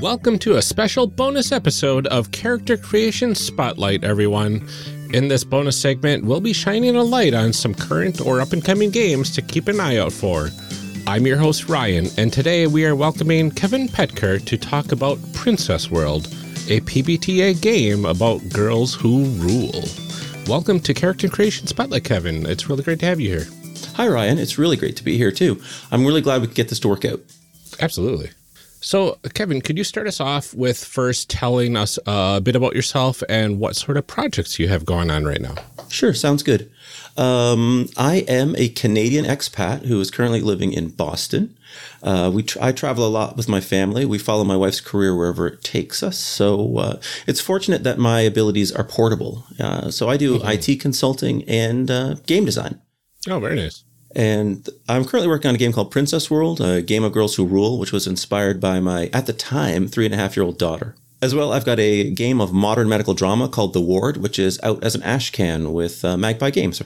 Welcome to a special bonus episode of Character Creation Spotlight, everyone. In this bonus segment, we'll be shining a light on some current or up and coming games to keep an eye out for. I'm your host, Ryan, and today we are welcoming Kevin Petker to talk about Princess World, a PBTA game about girls who rule. Welcome to Character Creation Spotlight, Kevin. It's really great to have you here. Hi, Ryan. It's really great to be here, too. I'm really glad we could get this to work out. Absolutely. So, Kevin, could you start us off with first telling us a bit about yourself and what sort of projects you have going on right now? Sure, sounds good. Um, I am a Canadian expat who is currently living in Boston. Uh, we I travel a lot with my family. We follow my wife's career wherever it takes us. So uh, it's fortunate that my abilities are portable. Uh, so I do mm-hmm. IT consulting and uh, game design. Oh, very nice. And I'm currently working on a game called Princess World, a game of girls who rule, which was inspired by my, at the time, three and a half year old daughter. As well, I've got a game of modern medical drama called The Ward, which is out as an ashcan with uh, Magpie Games.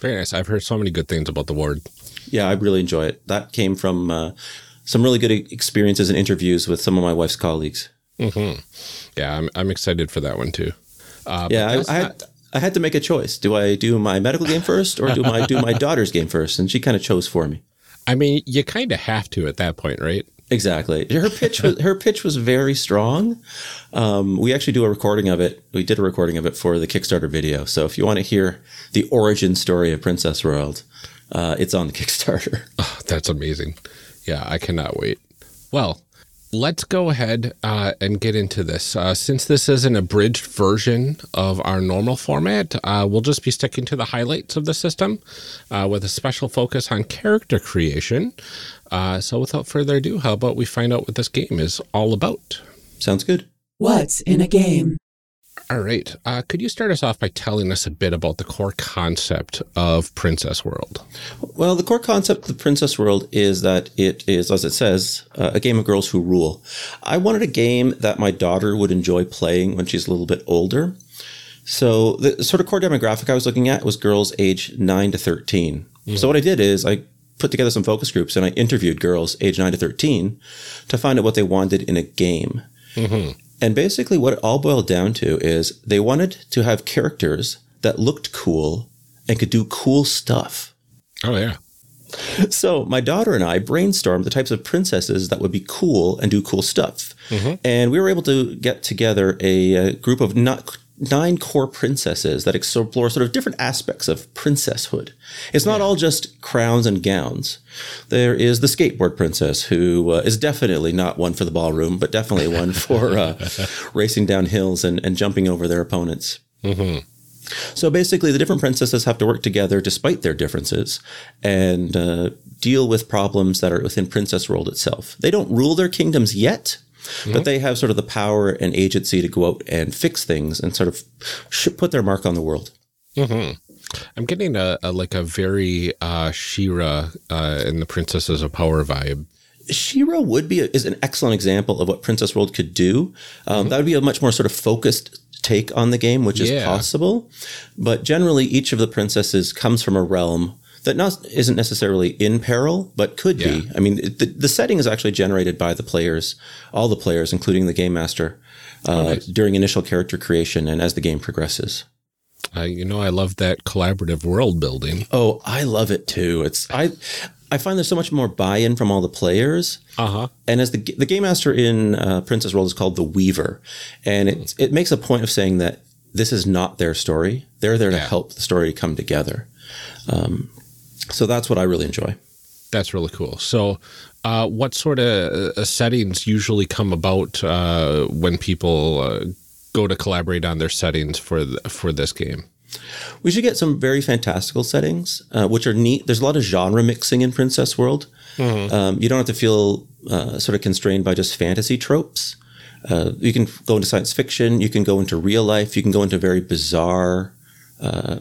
Very nice. I've heard so many good things about The Ward. Yeah, I really enjoy it. That came from uh, some really good experiences and interviews with some of my wife's colleagues. Mm-hmm. Yeah, I'm, I'm excited for that one too. Uh, yeah, I, I, had, I had to make a choice. Do I do my medical game first or do I do my daughter's game first? And she kind of chose for me. I mean, you kind of have to at that point, right? Exactly. Her pitch was her pitch was very strong. Um, we actually do a recording of it. We did a recording of it for the Kickstarter video. So if you want to hear the origin story of Princess World, uh, it's on the Kickstarter. Oh, that's amazing. Yeah, I cannot wait. Well, let's go ahead uh, and get into this. Uh, since this is an abridged version of our normal format, uh, we'll just be sticking to the highlights of the system uh, with a special focus on character creation. Uh, so, without further ado, how about we find out what this game is all about? Sounds good. What's in a game? All right. Uh, could you start us off by telling us a bit about the core concept of Princess World? Well, the core concept of Princess World is that it is, as it says, uh, a game of girls who rule. I wanted a game that my daughter would enjoy playing when she's a little bit older. So the sort of core demographic I was looking at was girls age 9 to 13. Mm-hmm. So what I did is I put together some focus groups and I interviewed girls age 9 to 13 to find out what they wanted in a game. Mm-hmm. And basically, what it all boiled down to is they wanted to have characters that looked cool and could do cool stuff. Oh, yeah. So my daughter and I brainstormed the types of princesses that would be cool and do cool stuff. Mm-hmm. And we were able to get together a, a group of not nine core princesses that explore sort of different aspects of princesshood. It's not yeah. all just crowns and gowns. There is the skateboard princess, who uh, is definitely not one for the ballroom, but definitely one for uh, racing down hills and, and jumping over their opponents. Mm-hmm. So basically, the different princesses have to work together despite their differences and uh, deal with problems that are within Princess World itself. They don't rule their kingdoms yet, Mm-hmm. But they have sort of the power and agency to go out and fix things and sort of put their mark on the world. Mm-hmm. I'm getting a, a, like a very uh, She-Ra uh, in the Princesses of Power vibe. She-Ra would be a, is an excellent example of what Princess World could do. Um, mm-hmm. That would be a much more sort of focused take on the game, which yeah. is possible. But generally, each of the princesses comes from a realm that not isn't necessarily in peril, but could yeah. be. I mean, the, the setting is actually generated by the players, all the players, including the game master, uh, oh, nice. during initial character creation and as the game progresses. Uh, you know, I love that collaborative world building. Oh, I love it too. It's I. I find there's so much more buy-in from all the players. Uh-huh. And as the the game master in uh, Princess World is called the Weaver, and it it makes a point of saying that this is not their story. They're there to help the story come together. Um, so that's what I really enjoy. That's really cool. So, uh, what sort of uh, settings usually come about uh, when people uh, go to collaborate on their settings for for this game? We should get some very fantastical settings, uh, which are neat. There's a lot of genre mixing in Princess World. Um, you don't have to feel uh, sort of constrained by just fantasy tropes. Uh, you can go into science fiction. You can go into real life. You can go into very bizarre, uh,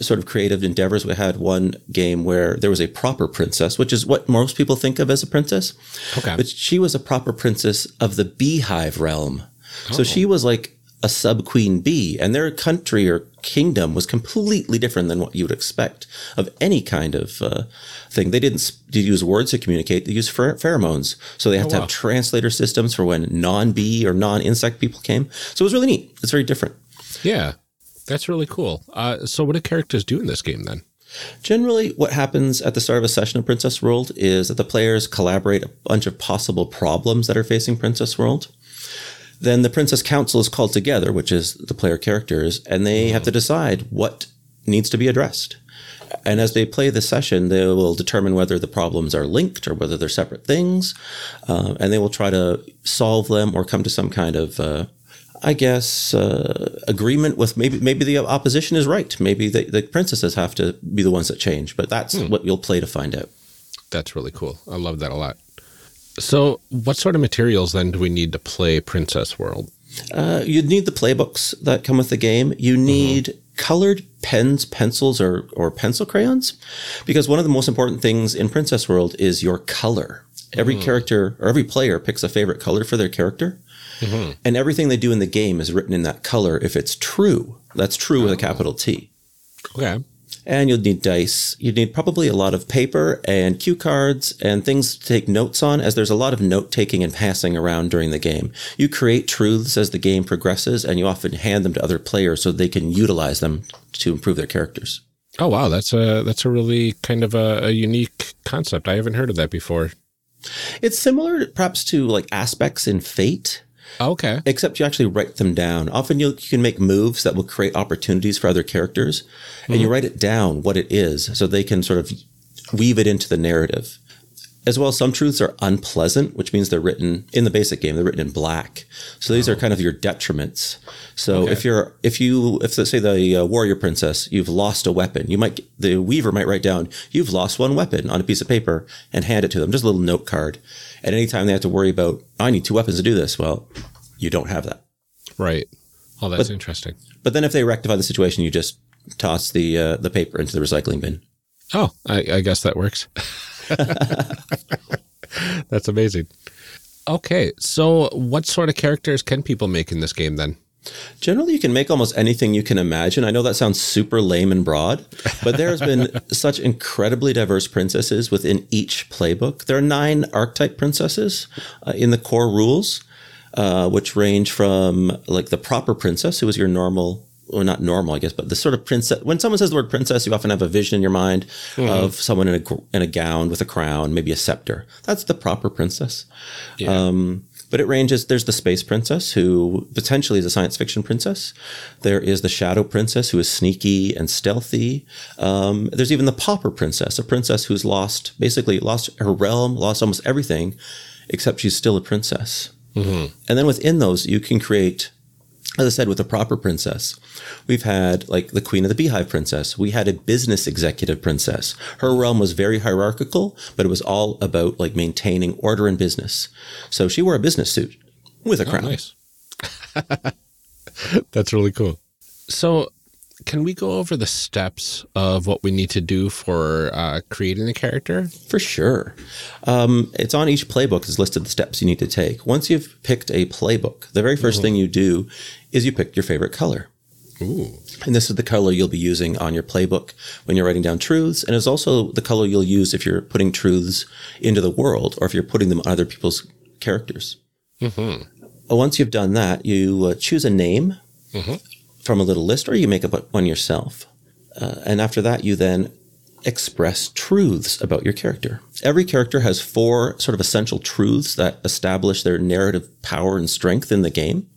sort of creative endeavors. We had one game where there was a proper princess, which is what most people think of as a princess. Okay. But she was a proper princess of the beehive realm. So she was like a sub queen bee, and their country or kingdom was completely different than what you would expect of any kind of uh, thing. They didn't use words to communicate; they used pheromones. So they have to wow. have translator systems for when non bee or non insect people came. So it was really neat. It's very different. Yeah, that's really cool. Uh, so, what do characters do in this game then? Generally, what happens at the start of a session of Princess World is that the players collaborate a bunch of possible problems that are facing Princess World. Then the Princess Council is called together, which is the player characters, and they have to decide what needs to be addressed. And as they play the session, they will determine whether the problems are linked or whether they're separate things. Uh, and they will try to solve them or come to some kind of, uh, I guess, uh, agreement with maybe maybe the opposition is right. Maybe the, the princesses have to be the ones that change. But that's what you'll play to find out. That's really cool. I love that a lot. So, what sort of materials then do we need to play Princess World? Uh, you'd need the playbooks that come with the game. You need colored pens, pencils, or, or pencil crayons. Because one of the most important things in Princess World is your color. Every character or every player picks a favorite color for their character. Mm-hmm. And everything they do in the game is written in that color if it's true. That's true with a capital T. Okay. And you'll need dice. You'd need probably a lot of paper and cue cards and things to take notes on, as there's a lot of note taking and passing around during the game. You create truths as the game progresses, and you often hand them to other players so they can utilize them to improve their characters. Oh wow, that's a that's a really kind of a, a unique concept. I haven't heard of that before. It's similar perhaps to like aspects in Fate, Oh, okay. except you actually write them down. Often you, you can make moves that will create opportunities for other characters, and you mm-hmm. write it down what it is so they can sort of weave it into the narrative. As well, some truths are unpleasant, which means they're written in the basic game. They're written in black, so these are kind of your detriments. So Okay. if you're, if you, if let's say the uh, warrior princess, you've lost a weapon, you might, the weaver might write down, you've lost one weapon on a piece of paper and hand it to them, just a little note card. At any time they have to worry about, I need two weapons to do this, well, you don't have that. Right. Oh, that's interesting. But then if they rectify the situation, you just toss the uh, the paper into the recycling bin. Oh, I, I guess that works. that's amazing. Okay, so what sort of characters can people make in this game then? Generally, you can make almost anything you can imagine. I know that sounds super lame and broad, but there has been such incredibly diverse princesses within each playbook. There are nine archetype princesses uh, in the core rules, uh, which range from like the proper princess, who is your normal. Well, not normal, I guess, but the sort of princess. When someone says the word princess, you often have a vision in your mind of someone in a in a gown with a crown, maybe a scepter. That's the proper princess. Um, but it ranges. There's the space princess, who potentially is a science fiction princess. There is the shadow princess, who is sneaky and stealthy. Um, there's even the pauper princess, a princess who's lost, basically lost her realm, lost almost everything, except she's still a princess. And then within those, you can create as I said, with a proper princess, we've had like the queen of the beehive princess. We had a business executive princess. Her realm was very hierarchical, but it was all about like maintaining order in business. So she wore a business suit with a Oh, crown. nice. That's really cool. So, can we go over the steps of what we need to do for uh, creating a character? For sure. Um, it's on each playbook is listed the steps you need to take. Once you've picked a playbook, the very 1st thing you do is you pick your favorite color. Ooh. And this is the color you'll be using on your playbook when you're writing down truths. And it's also the color you'll use if you're putting truths into the world or if you're putting them on other people's characters. Uh, Once you've done that, you uh, choose a name from a little list or you make up one yourself. Uh, and after that, you then express truths about your character. Every character has four sort of essential truths that establish their narrative power and strength in the game.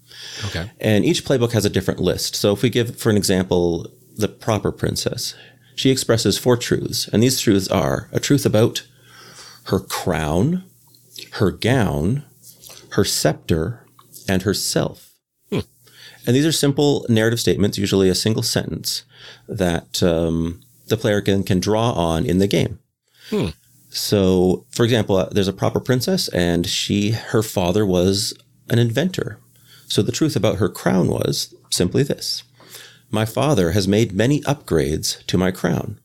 Okay. And each playbook has a different list. So if we give, for an example, the proper princess, she expresses four truths. And these truths are a truth about her crown, her gown, her scepter, and herself. And these are simple narrative statements, usually a single sentence that um, the player can, can draw on in the game. So, for example, uh, there's a proper princess, and she, her father was an inventor. So the truth about her crown was simply this: My father has made many upgrades to my crown.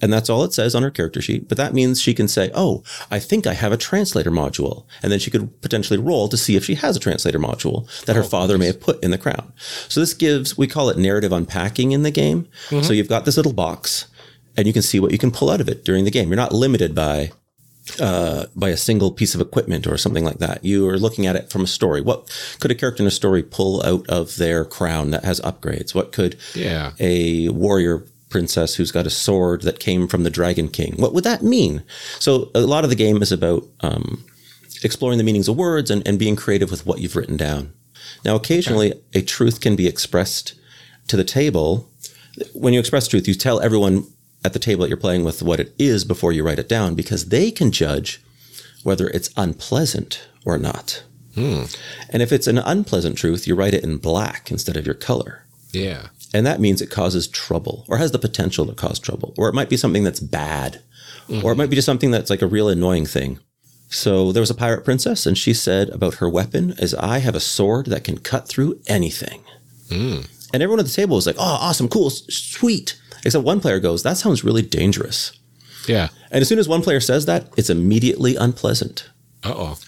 And that's all it says on her character sheet. But that means she can say, Oh, I think I have a translator module. And then she could potentially roll to see if she has a translator module that her father may have put in the crown. So this gives, we call it narrative unpacking in the game. So you've got this little box and you can see what you can pull out of it during the game. You're not limited by uh, by a single piece of equipment or something like that. You are looking at it from a story. What could a character in a story pull out of their crown that has upgrades? What could Yeah. a warrior princess who's got a sword that came from the Dragon King? What would that mean? So a lot of the game is about um, exploring the meanings of words and, and being creative with what you've written down. Now, occasionally, a truth can be expressed to the table. When you express truth, you tell everyone at the table that you're playing with what it is before you write it down because they can judge whether it's unpleasant or not. And if it's an unpleasant truth, you write it in black instead of your color. Yeah. And that means it causes trouble or has the potential to cause trouble. Or it might be something that's bad. Or it might be just something that's like a real annoying thing. So there was a pirate princess, and she said about her weapon is I have a sword that can cut through anything. And everyone at the table was like, oh, awesome, cool, sweet. Except one player goes, that sounds really dangerous. Yeah. And as soon as one player says that, it's immediately unpleasant. Uh oh.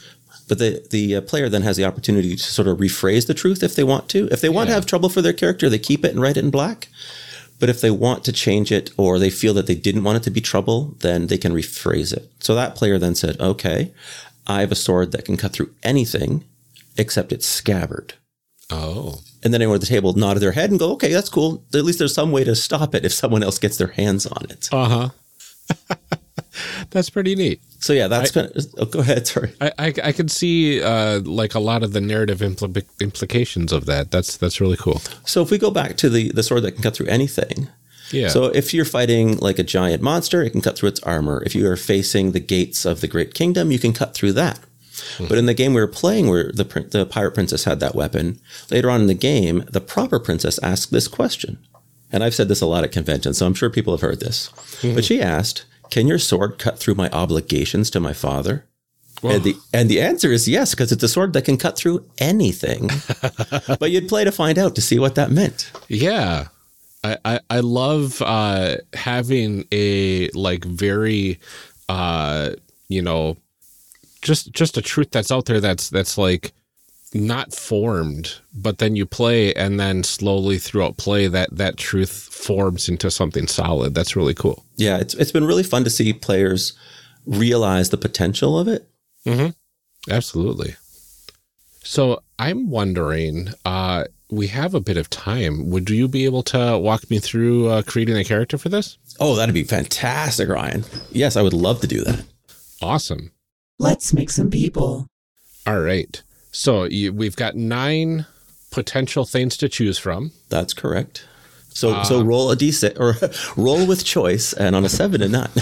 But the the uh, player then has the opportunity to sort of rephrase the truth if they want to. If they want to have trouble for their character, they keep it and write it in black. But if they want to change it or they feel that they didn't want it to be trouble, then they can rephrase it. So that player then said, "Okay, I have a sword that can cut through anything except its scabbard." Oh. And then everyone at the table nodded their head and go, "Okay, that's cool. At least there's some way to stop it if someone else gets their hands on it." Uh huh. That's pretty neat. So yeah, that's been. Oh, go ahead. Sorry. I, I, I could see uh, like a lot of the narrative impli- implications of that. That's that's really cool. So if we go back to the the sword that can cut through anything, Yeah. So if you're fighting like a giant monster, it can cut through its armor. If you are facing the gates of the Great Kingdom, you can cut through that. But in the game we were playing, where the the pirate princess had that weapon, later on in the game, the proper princess asked this question, and I've said this a lot at conventions, so I'm sure people have heard this. But she asked, "Can your sword cut through my obligations to my father?" And the and the answer is yes, because it's a sword that can cut through anything. but you'd play to find out to see what that meant. Yeah. I, I, I love uh, having a like very uh, you know just just a truth that's out there that's that's like not formed, but then you play and then slowly throughout play that that truth forms into something solid. That's really cool. yeah, it's it's been really fun to see players realize the potential of it. Absolutely. So I'm wondering, uh, we have a bit of time. Would you be able to walk me through uh, creating a character for this? Oh, that'd be fantastic, Ryan. Yes, I would love to do that. Awesome. Let's make some people. All right. So you, we've got nine potential things to choose from. That's correct. So so roll a d6 or roll with choice, and on a seven and nine.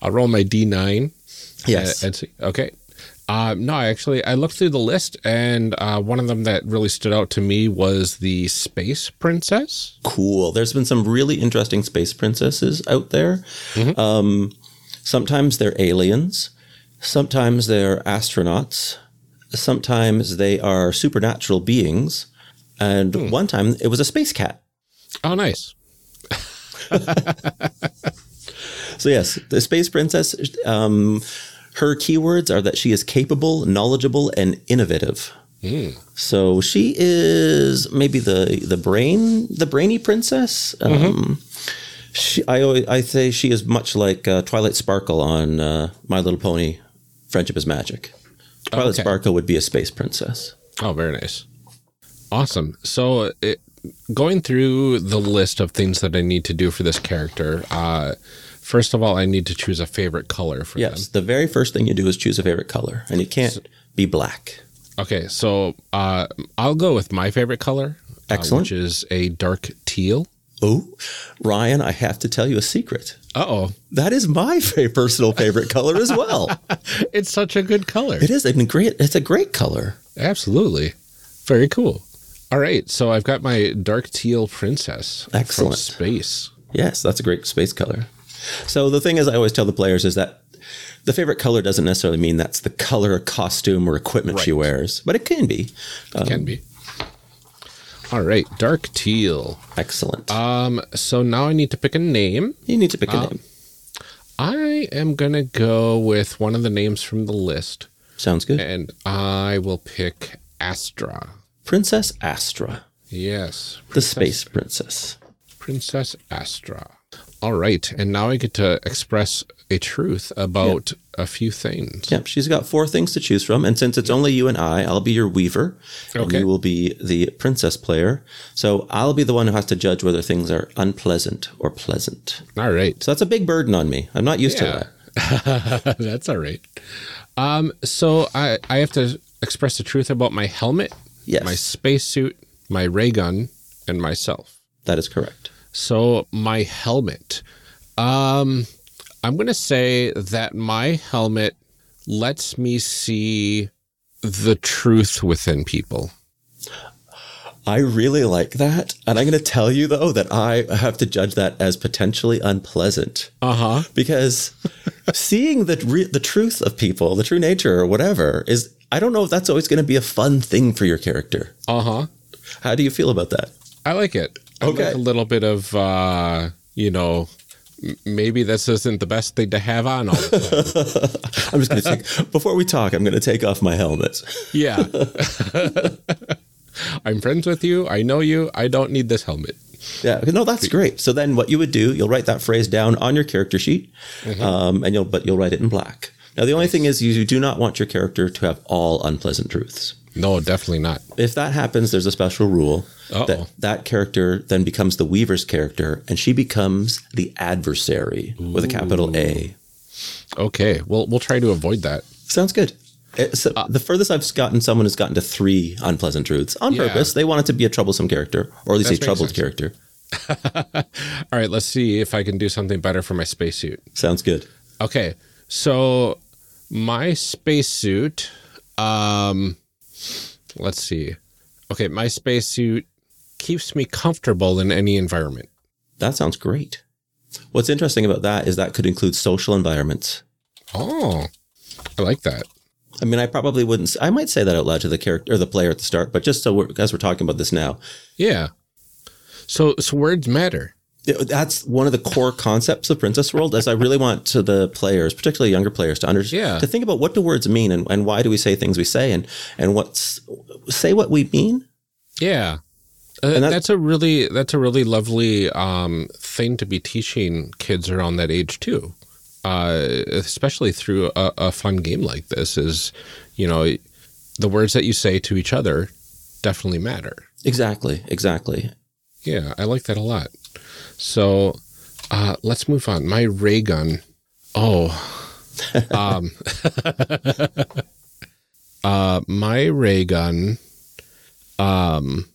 I'll roll my D9. yes. uh, and see. Okay. Uh, no, actually, I looked through the list, and uh, one of them that really stood out to me was the Space Princess. cool. There's been some really interesting space princesses out there. Um, sometimes they're aliens. Sometimes they're astronauts. Sometimes they are supernatural beings. And one time it was a space cat. Oh, nice. So yes, the space princess. Um, her keywords are that she is capable, knowledgeable, and innovative. So she is maybe the the brain, the brainy princess. Um, she, I always, I say she is much like uh, Twilight Sparkle on uh, My Little Pony. Friendship is magic. Twilight Okay. Sparkle would be a space princess. Oh, very nice. Awesome. So, it, going through the list of things that I need to do for this character, uh, first of all, I need to choose a favorite color for Yes, the very first thing you do is choose a favorite color, and it can't be black. Okay, so uh, I'll go with my favorite color, uh, Excellent. which is a dark teal. Oh, Ryan, I have to tell you a secret. Uh oh, That is my fa- personal favorite color as well. it's such a good color. It is. I mean, great. It's a great color. Absolutely, very cool. All right, so I've got my dark teal princess Excellent. from space. Yes, that's a great space color. So the thing is, I always tell the players is that the favorite color doesn't necessarily mean that's the color costume or equipment she wears, but it can be. It can be. All right, dark teal. Excellent. Um, so now I need to pick a name. you need to pick a um, name. I am gonna go with one of the names from the list, Sounds good. and I will pick Astra. Princess Astra, Yes, the space princess. Princess Astra. All right, and now I get to express a truth about a few things. Yep, she's got four things to choose from, and since it's only you and I, I'll be your weaver, and Okay. you will be the princess player. So I'll be the one who has to judge whether things are unpleasant or pleasant. All right, So that's a big burden on me. I'm not used Yeah. to that. that's all right. Um, so I I have to express the truth about my helmet, Yes, my spacesuit, my ray gun, and myself. that is correct. So my helmet. Um I'm going to say that my helmet lets me see the truth within people. I really like that. And I'm going to tell you, though, that I have to judge that as potentially unpleasant Uh-huh. because seeing the, re- the truth of people, the true nature or whatever, is, I don't know if that's always going to be a fun thing for your character. Uh-huh. How do you feel about that? I like it. Okay. like a little bit of uh, you know, maybe this isn't the best thing to have on all the time. I'm just going to take, before we talk, I'm going to take off my helmet. yeah. I'm friends with you. I know you. I don't need this helmet. Yeah, no, that's great. So then, what you would do, you'll write that phrase down on your character sheet, um, and you'll but you'll write it in black. Now, the only thing is, you do not want your character to have all unpleasant truths. No, definitely not. If that happens, there's a special rule Uh-oh. that that character then becomes the Weaver's character, and she becomes the adversary with a capital A. Okay. Well, we'll try to avoid that. Sounds good. Uh, So the furthest I've gotten someone has gotten to three unpleasant truths on Yeah. purpose. They wanted to be a troublesome character, or at least That a troubled sense. character. All right, let's see if I can do something better for my spacesuit. Sounds good. Okay, so my spacesuit, um, let's see. Okay, my spacesuit keeps me comfortable in any environment. That sounds great. What's interesting about that is that could include social environments. Oh, I like that. I mean, I probably wouldn't. I might say that out loud to the character or the player at the start, but just so we're, as we're talking about this now, Yeah. So, so words matter. That's one of the core concepts of Princess World. As I really want to the players, particularly younger players, to understand, Yeah. to think about what do words mean and, and why do we say things we say and and what's say what we mean. Yeah. Uh, And that- that's a really that's a really lovely um, thing to be teaching kids around that age too, uh, especially through a, a fun game like this. Is you know the words that you say to each other definitely matter. Exactly, exactly. Yeah, I like that a lot. So uh, let's move on. My ray gun. Oh, um, uh, my ray gun. Um,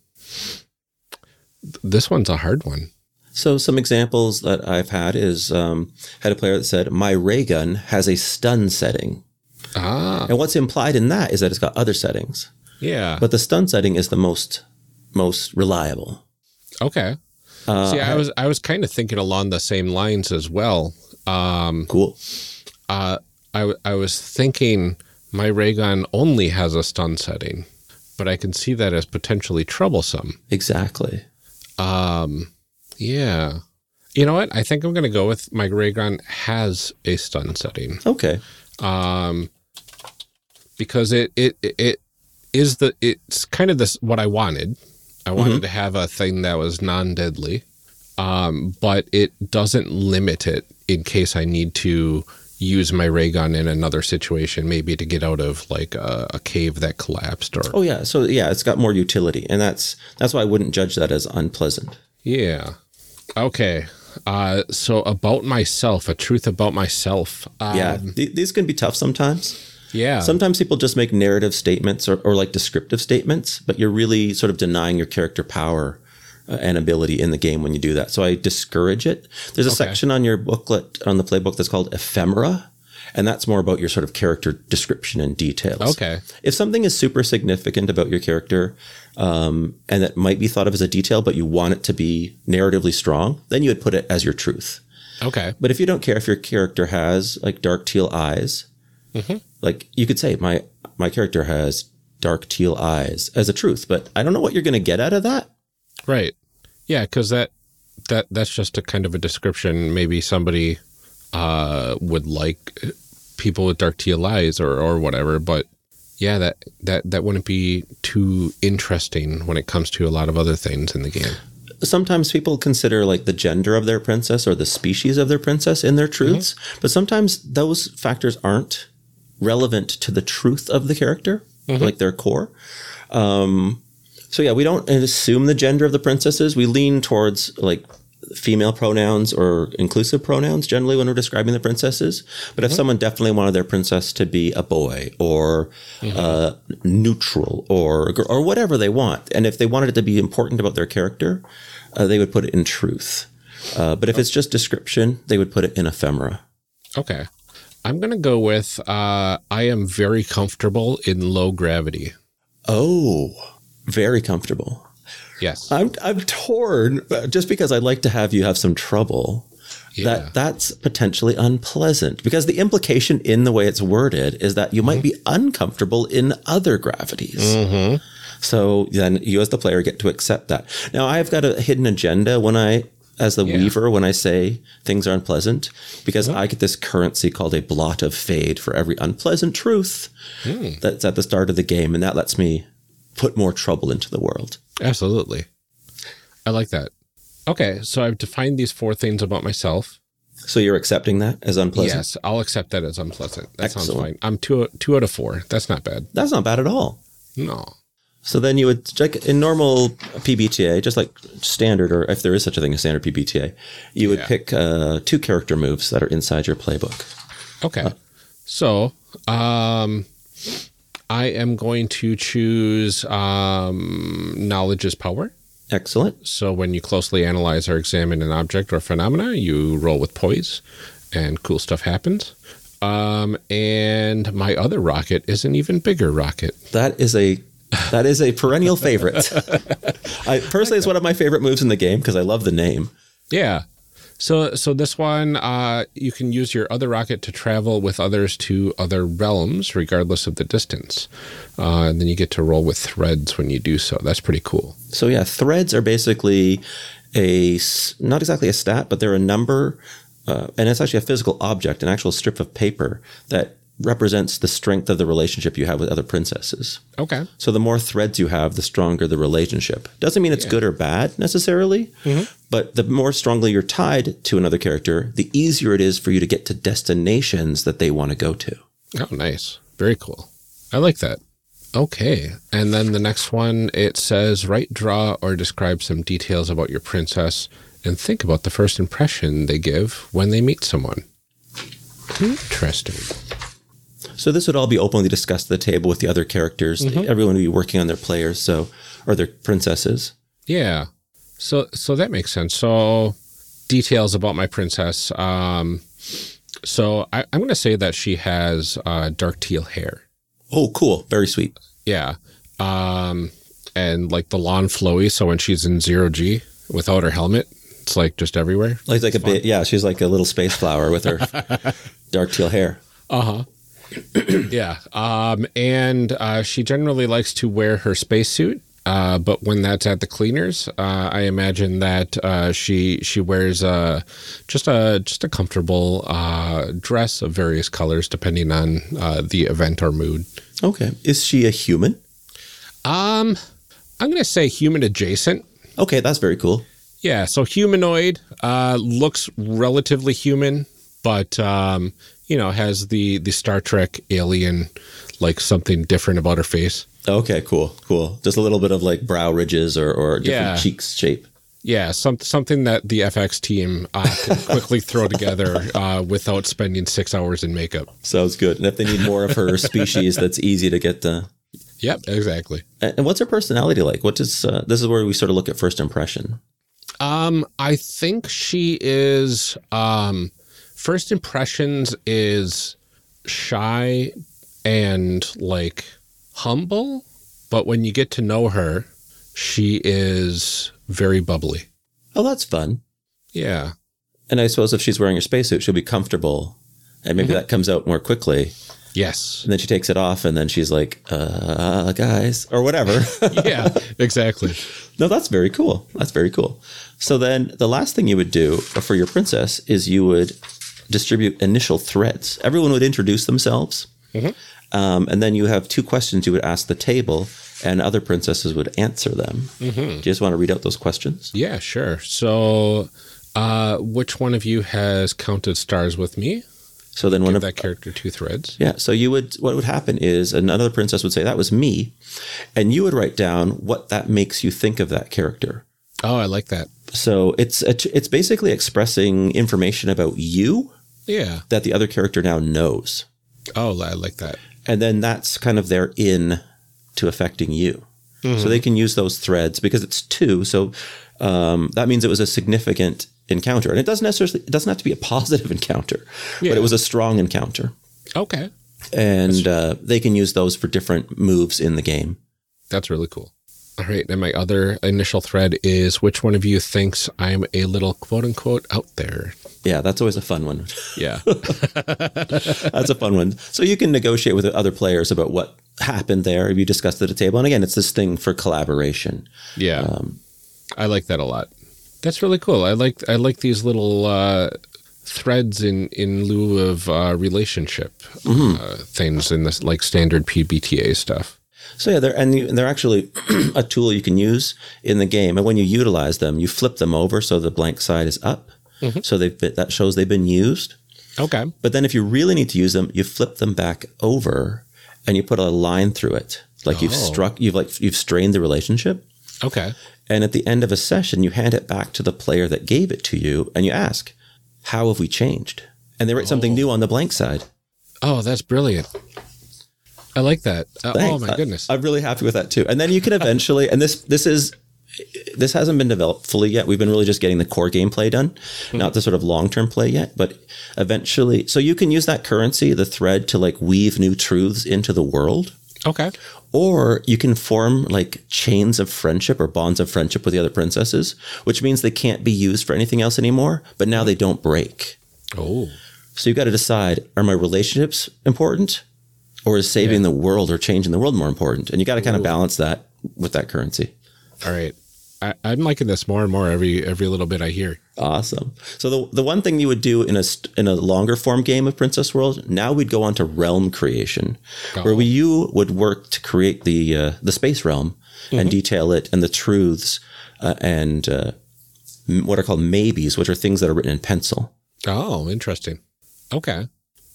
this one's a hard one. So some examples that I've had is um, had a player that said my ray gun has a stun setting, Ah, and what's implied in that is that it's got other settings, yeah. but the stun setting is the most most reliable. okay. Uh, See, I was I was kind of thinking along the same lines as well. Um, cool. uh, I I was thinking my ray gun only has a stun setting, but I can see that as potentially troublesome. Exactly. Um, yeah. You know what? I think I'm going to go with my raygun has a stun setting. Okay. Um, because it it it is the it's kind of this what I wanted. I wanted to have a thing that was non-deadly, um, but it doesn't limit it in case I need to use my ray gun in another situation, maybe to get out of like a, a cave that collapsed or Oh yeah. So yeah, it's got more utility, and that's that's why I wouldn't judge that as unpleasant. Yeah. Okay. Uh, so about myself, a truth about myself. Um, yeah. Th- these can be tough sometimes. Yeah. Sometimes people just make narrative statements or, or like descriptive statements, but you're really sort of denying your character power uh, and ability in the game when you do that. So I discourage it. There's a Okay. section on your booklet on the playbook that's called ephemera, and that's more about your sort of character description and details. Okay. If something is super significant about your character, um, and that might be thought of as a detail, but you want it to be narratively strong, then you would put it as your truth. Okay. But if you don't care if your character has like dark teal eyes, like you could say my my character has dark teal eyes as a truth, but I don't know what you're going to get out of that. Right. Yeah, because that that that's just a kind of a description. Maybe somebody uh, would like people with dark teal eyes or or whatever. But yeah, that that that wouldn't be too interesting when it comes to a lot of other things in the game. Sometimes people consider like the gender of their princess or the species of their princess in their truths, but sometimes those factors aren't relevant to the truth of the character, like their core. Um, so yeah, we don't assume the gender of the princesses. We lean towards like female pronouns or inclusive pronouns generally when we're describing the princesses. But if someone definitely wanted their princess to be a boy or uh, neutral or or whatever they want, and if they wanted it to be important about their character, uh, they would put it in truth. Uh, but if it's just description, they would put it in ephemera. Okay. I'm gonna go with uh, I am very comfortable in low gravity. Oh, very comfortable. Yes. I'm I'm torn just because I'd like to have you have some trouble. Yeah. That that's potentially unpleasant because the implication in the way it's worded is that you might be uncomfortable in other gravities. So then you as the player get to accept that. Now I've got a hidden agenda when I as the Yeah. weaver when I say things are unpleasant because I get this currency called a blot of fade for every unpleasant truth hmm. that's at the start of the game and that lets me put more trouble into the world. Absolutely. I like that. Okay, so I've defined these four things about myself. So you're accepting that as unpleasant? Yes, I'll accept that as unpleasant. That sounds Excellent. fine. I'm two two out of four. That's not bad. That's not bad at all. No. So then you would like in normal PBTA, just like standard, or if there is such a thing as standard PBTA, you would Yeah. pick uh, two character moves that are inside your playbook. Okay. So, um, I am going to choose um, knowledge is power. Excellent. So when you closely analyze or examine an object or phenomena, you roll with poise, and cool stuff happens. Um, and my other rocket is an even bigger rocket. That is a that is a perennial favorite. I personally, it's one of my favorite moves in the game because I love the name. Yeah. So so this one, uh, you can use your other rocket to travel with others to other realms, regardless of the distance. Uh, and then you get to roll with threads when you do so. That's pretty cool. So yeah, threads are basically a s- not exactly a stat, but they're a number, uh, and it's actually a physical object, an actual strip of paper that represents the strength of the relationship you have with other princesses. Okay. So the more threads you have, the stronger the relationship. Doesn't mean it's good or bad necessarily, Mhm. but the more strongly you're tied to another character, the easier it is for you to get to destinations that they want to go to. Oh, nice. Very cool. I like that. Okay. And then the next one, it says write, draw, or describe some details about your princess and think about the first impression they give when they meet someone. Interesting. So this would all be openly discussed at the table with the other characters. Everyone would be working on their players, so or their princesses. Yeah. So so that makes sense. So details about my princess. Um so I, I'm gonna say that she has uh dark teal hair. Oh, cool! Very sweet. Yeah. Um and like the lawn flowy, so when she's in zero G without her helmet, it's like just everywhere. Like like a bit, yeah. She's like a little space flower with her dark teal hair. Yeah. Um, and uh, she generally likes to wear her spacesuit. Uh, but when that's at the cleaners, uh, I imagine that uh, she she wears uh, just a just a comfortable uh, dress of various colors, depending on uh, the event or mood. Okay, is she a human? Um, I'm gonna say human adjacent. Okay, that's very cool. Yeah, so humanoid uh, looks relatively human, but um, you know has the the Star Trek alien like something different about her face. Okay, cool, cool. Just a little bit of like brow ridges or, or different Yeah. cheeks shape. Yeah, some, something that the FX team uh, can quickly throw together uh, without spending six hours in makeup. Sounds good. And if they need more of her species, that's easy to get the. Yep, exactly. And what's her personality like? What does uh, this is where we sort of look at first impression. Um, I think she is. Um, first impressions is shy and like humble, but when you get to know her, she is very bubbly. Oh, that's fun. Yeah. And I suppose if she's wearing her spacesuit, she'll be comfortable, and maybe that comes out more quickly. Yes. And then she takes it off, and then she's like, "Uh, guys," or whatever. yeah. Exactly. no, that's very cool. That's very cool. So then, the last thing you would do for your princess is you would distribute initial threads. Everyone would introduce themselves, um, and then you have two questions you would ask the table, and other princesses would answer them. Do you just want to read out those questions? Yeah. Sure. So, uh, which one of you has counted stars with me? So then, one of that character two threads. Yeah. So you would, what would happen is another princess would say, that was me. And you would write down what that makes you think of that character. Oh, I like that. So it's, it's basically expressing information about you Yeah. that the other character now knows. Oh, I like that. And then that's kind of their in to affecting you. So they can use those threads because it's two. So um, that means it was a significant encounter. And it doesn't necessarily, it doesn't have to be a positive encounter, Yeah. but it was a strong encounter. Okay. And uh, they can use those for different moves in the game. That's really cool. All right. And my other initial thread is which one of you thinks I'm a little quote unquote out there? Yeah, that's always a fun one. Yeah. that's a fun one. So you can negotiate with other players about what happened there if you discussed at a table. And again, it's this thing for collaboration. Yeah. I like that a lot. That's really cool. I like I like these little uh, threads in in lieu of uh, relationship uh, things in this like standard PBTA stuff. So yeah, they're and you- they're actually a tool you can use in the game. And when you utilize them, you flip them over so the blank side is up. Mm-hmm. So they've been, that shows they've been used. Okay. But then if you really need to use them, you flip them back over and you put a line through it. Like you've Oh. struck, you've like you've strained the relationship. Okay. And at the end of a session, you hand it back to the player that gave it to you and you ask, How have we changed? And they write something oh. new on the blank side. Oh, that's brilliant. I like that. Uh, oh my goodness. I, am really happy with that too. And then you can eventually, and this this is this hasn't been developed fully yet. We've been really just getting the core gameplay done, not the sort of long term play yet. But eventually, so you can use that currency, the thread, to like weave new truths into the world. okay. Or you can form like chains of friendship or bonds of friendship with the other princesses, which means they can't be used for anything else anymore, but now they don't break. Oh. So you've got to decide are my relationships important or is saving the world or changing the world more important? And you got to kind of balance that with that currency. All right. I, I'm liking this more and more every every little bit I hear. Awesome. So the the one thing you would do in a in a longer form game of Princess World, now we'd go on to realm creation, where we, you would work to create the uh, the space realm and detail it and the truths uh, and uh, m- what are called maybes, which are things that are written in pencil. Oh, interesting. Okay.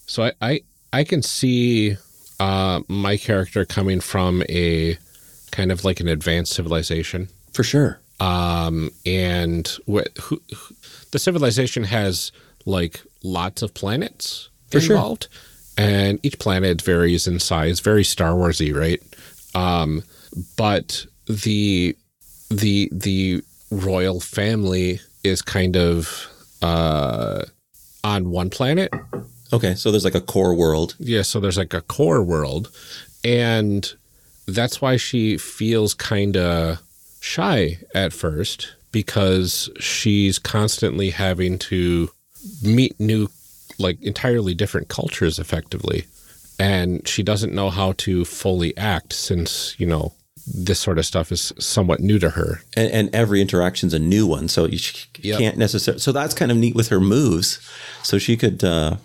So I I, I can see uh, my character coming from a kind of like an advanced civilization. For sure. um, and wh- who, who, the civilization has like lots of planets For sure. involved, and each planet varies in size, very Star Warsy, right? Um, but the the the royal family is kind of uh, on one planet, Okay, so there's like a core world. yeah, so there's like a core world, and that's why she feels kind of shy at first because she's constantly having to meet new, like entirely different cultures effectively. And she doesn't know how to fully act since, you know, this sort of stuff is somewhat new to her. and, and every interaction's a new one. So you Yep. can't necessarily. So that's kind of neat with her moves. So she could, uh,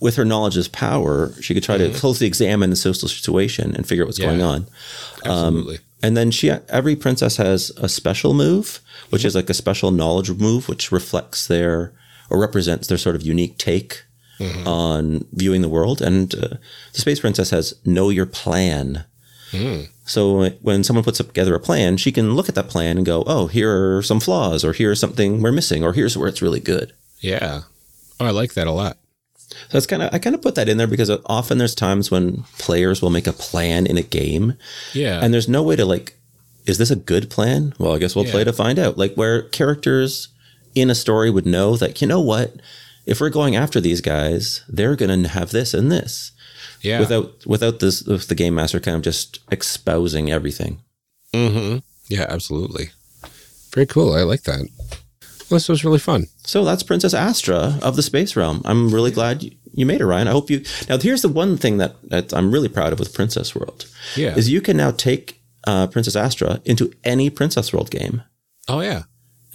with her knowledge as power, she could try to mm-hmm. closely examine the social situation and figure out what's going on. Um, Absolutely. And then she, every princess has a special move, which is like a special knowledge move, which reflects their or represents their sort of unique take mm-hmm. on viewing the world. And uh, the space princess has know your plan, mm. So when someone puts together a plan, she can look at that plan and go, "Oh, here are some flaws, or here's something we're missing, or here's where it's really good." Yeah. Oh, I like that a lot. So it's kind of I kind of put that in there because often there's times when players will make a plan in a game, Yeah. and there's no way to like, is this a good plan? Well, I guess we'll play to find out. Like where characters in a story would know that you know what, if we're going after these guys, they're going to have this and this. yeah. Without without this, with the game master kind of just espousing everything. mm-hmm. Yeah, absolutely. Very cool. I like that. This was really fun. So that's Princess Astra of the Space Realm. I'm really glad you, made it, Ryan. I hope you. Now, here's the one thing that, that I'm really proud of with Princess World. Yeah. Is you can now take uh, Princess Astra into any Princess World game. Oh, yeah.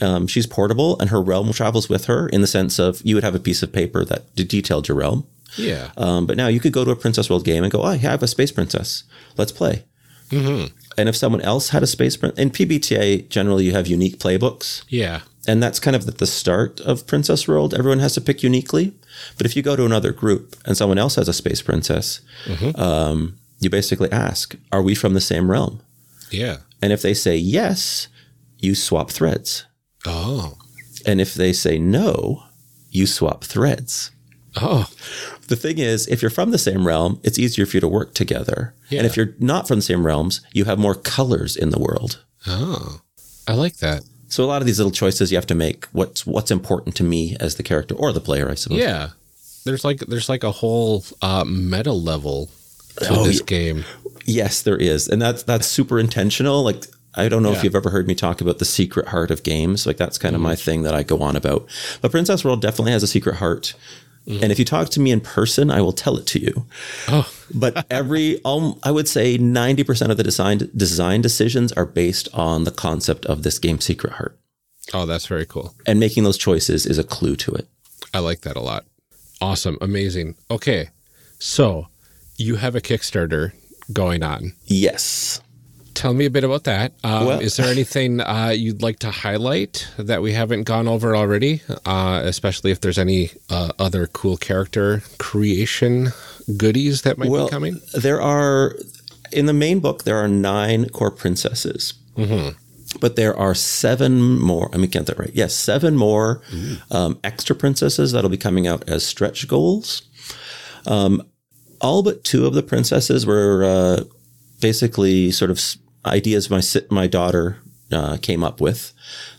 Um, she's portable, and her realm travels with her in the sense of you would have a piece of paper that de- detailed your realm. Yeah. Um, but now you could go to a Princess World game and go, oh, I have a space princess. Let's play. Mm-hmm. And if someone else had a space princess, in PBTA, generally you have unique playbooks. Yeah. And that's kind of at the start of Princess World. Everyone has to pick uniquely. But if you go to another group and someone else has a space princess, um, you basically ask, Are we from the same realm? Yeah. And if they say yes, you swap threads. Oh. And if they say no, you swap threads. Oh. The thing is, if you're from the same realm, it's easier for you to work together. Yeah. And if you're not from the same realms, you have more colors in the world. Oh. I like that. So a lot of these little choices you have to make. What's what's important to me as the character or the player, I suppose. Yeah. There's like there's like a whole uh, meta level to Oh, this game. Yes, there is, and that's that's super intentional. Like I don't know Yeah. if you've ever heard me talk about the secret heart of games. Like that's kind of my thing that I go on about. But Princess World definitely has a secret heart. And if you talk to me in person, I will tell it to you. Oh. But every, um, I would say, ninety percent of the design design decisions are based on the concept of this game, Secret Heart, Oh, that's very cool. and making those choices is a clue to it. I like that a lot. Awesome. Amazing. Okay. So you have a Kickstarter going on. Yes. Tell me a bit about that. Um, Well- is there anything uh, you'd like to highlight that we haven't gone over already? Uh, especially if there's any uh, other cool character creation goodies that might Well, be coming? there are in the main book there are nine core princesses, but there are seven more. Let me get that right. Yes, seven more um, extra princesses that'll be coming out as stretch goals. Um, all but two of the princesses were uh, basically sort of ideas my my daughter uh, came up with.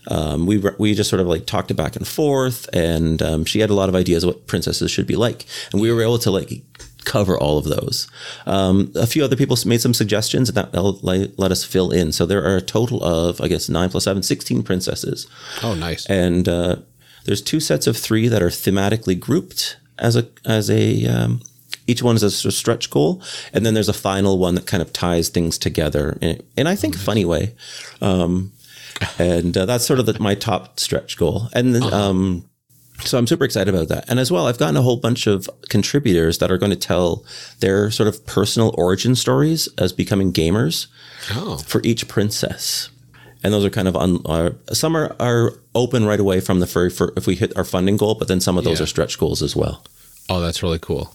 Um, we were- we just sort of like talked it back and forth, and um, she had a lot of ideas of what princesses should be like, and we were able to like cover all of those. Um, a few other people made some suggestions, and that let, let us fill in. So there are a total of I guess nine plus seven, 16 princesses, Oh, nice. and uh, there's two sets of three that are thematically grouped as a as a um, each one is a stretch goal, and then there's a final one that kind of ties things together in, in I think a funny way. Um, and uh, that's sort of the, my top stretch goal. And then, um, so I'm super excited about that. And as well, I've gotten a whole bunch of contributors that are going to tell their sort of personal origin stories as becoming gamers Oh, for each princess. And those are kind of on, are, some are, are open right away from the very for if we hit our funding goal, but then some of those Yeah. are stretch goals as well. oh, that's really cool.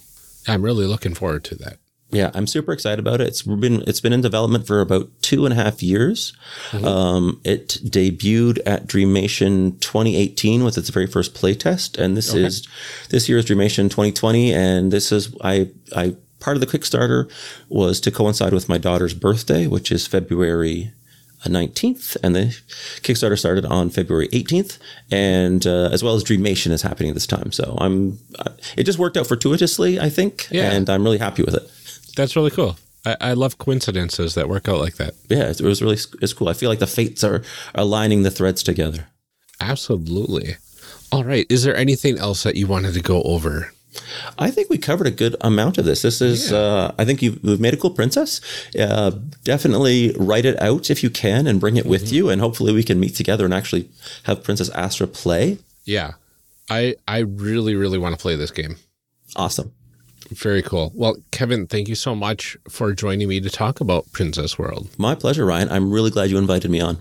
I'm really looking forward to that. Yeah, I'm super excited about it. It's been it's been in development for about two and a half years. Um, it debuted at Dreamation 2018 with its very first playtest, and this is this year's Dreamation 2020. And this is I I part of the Kickstarter was to coincide with my daughter's birthday, which is February 19th, and the Kickstarter started on February 18th, and uh, as well as Dreamation is happening this time. So I'm uh, it just worked out fortuitously, I think, Yeah. and I'm really happy with it. That's really cool. I, I love coincidences that work out like that. yeah, it was really it's cool. I feel like the fates are aligning the threads together. Absolutely. All right. Is there anything else that you wanted to go over? I think we covered a good amount of this. This is, uh, I think you've, you've made a cool princess. Uh, definitely write it out if you can and bring it with you, and hopefully we can meet together and actually have Princess Astra play. Yeah. I I really really want to play this game. Awesome. Very cool. Well, Kevin, thank you so much for joining me to talk about Princess World. My pleasure, Ryan. I'm really glad you invited me on.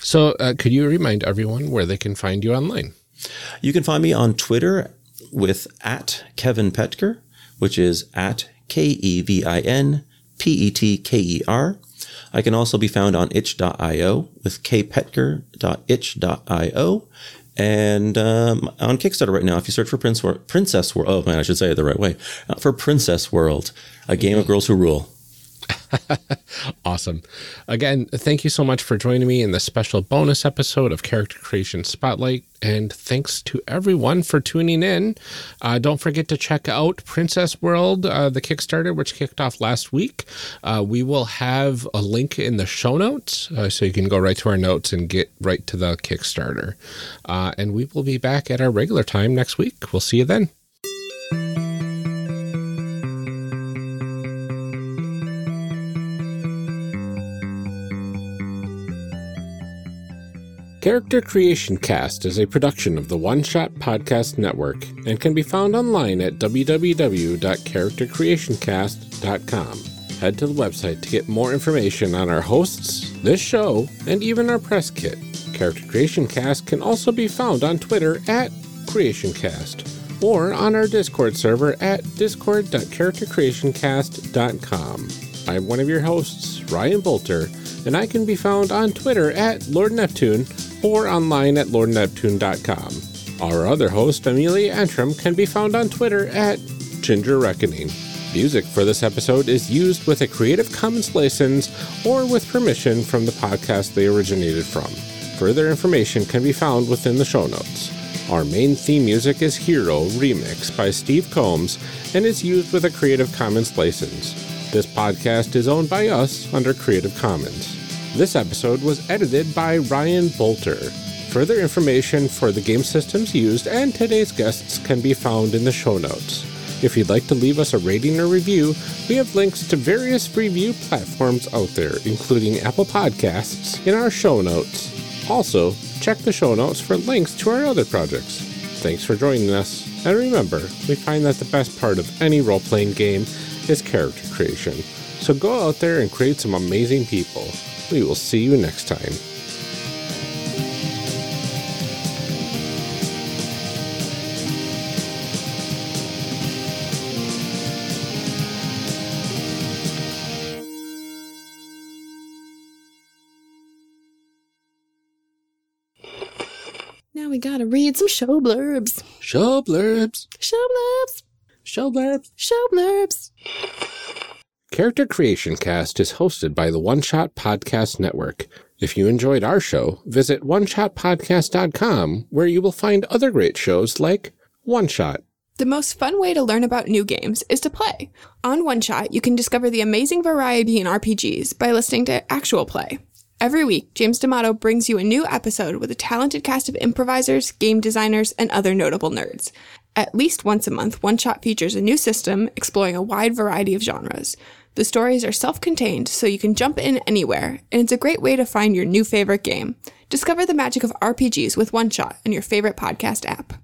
So, uh, could you remind everyone where they can find you online? You can find me on Twitter with at Kevin Petker, which is at K E V I N P E T K E R. I can also be found on itch.io with kpetker.itch.io. And um, on Kickstarter right now, if you search for Prince Princess World, oh man, I should say it the right way, uh, for Princess World, a game of girls who rule. Awesome. Again, thank you so much for joining me in this special bonus episode of Character Creation Spotlight. And thanks to everyone for tuning in. Uh, don't forget to check out Princess World, uh, the Kickstarter, which kicked off last week. Uh, we will have a link in the show notes uh, so you can go right to our notes and get right to the Kickstarter. Uh, and we will be back at our regular time next week. We'll see you then. Character Creation Cast is a production of the One Shot Podcast Network and can be found online at www.charactercreationcast.com. Head to the website to get more information on our hosts, this show, and even our press kit. Character Creation Cast can also be found on Twitter at CreationCast or on our Discord server at discord.charactercreationcast.com. I'm one of your hosts, Ryan Bolter, and I can be found on Twitter at Lord Neptune or online at lordneptune.com. Our other host, Amelia Antrim, can be found on Twitter at Ginger Reckoning. Music for this episode is used with a Creative Commons license or with permission from the podcast they originated from. Further information can be found within the show notes. Our main theme music is Hero Remix by Steve Combs and is used with a Creative Commons license. This podcast is owned by us under Creative Commons. This episode was edited by Ryan Bolter. Further information for the game systems used and today's guests can be found in the show notes. If you'd like to leave us a rating or review, we have links to various review platforms out there, including Apple Podcasts, in our show notes. Also, check the show notes for links to our other projects. Thanks for joining us, and remember, we find that the best part of any role playing game is character creation. So go out there and create some amazing people. We will see you next time. Now we gotta read some show blurbs. Show blurbs. Show blurbs. Show blurbs. Show blurbs. Character Creation Cast is hosted by the One Shot Podcast Network. If you enjoyed our show, visit oneshotpodcast.com where you will find other great shows like One Shot. The most fun way to learn about new games is to play. On One Shot, you can discover the amazing variety in RPGs by listening to actual play. Every week, James D'Amato brings you a new episode with a talented cast of improvisers, game designers, and other notable nerds. At least once a month, One Shot features a new system exploring a wide variety of genres. The stories are self contained, so you can jump in anywhere, and it's a great way to find your new favorite game. Discover the magic of RPGs with One Shot on your favorite podcast app.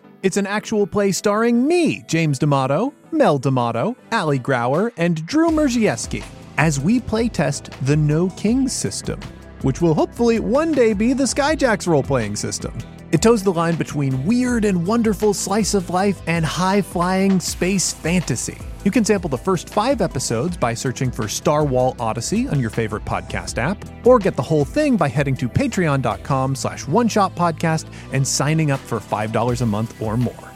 It's an actual play starring me, James D'Amato, Mel D'Amato, Ali Grauer, and Drew Mierzejewski, as we playtest the No Kings system, which will hopefully one day be the Skyjacks role playing system. It toes the line between weird and wonderful slice of life and high flying space fantasy. You can sample the first five episodes by searching for Star Wall Odyssey on your favorite podcast app, or get the whole thing by heading to patreon.com slash one shot podcast and signing up for $5 a month or more.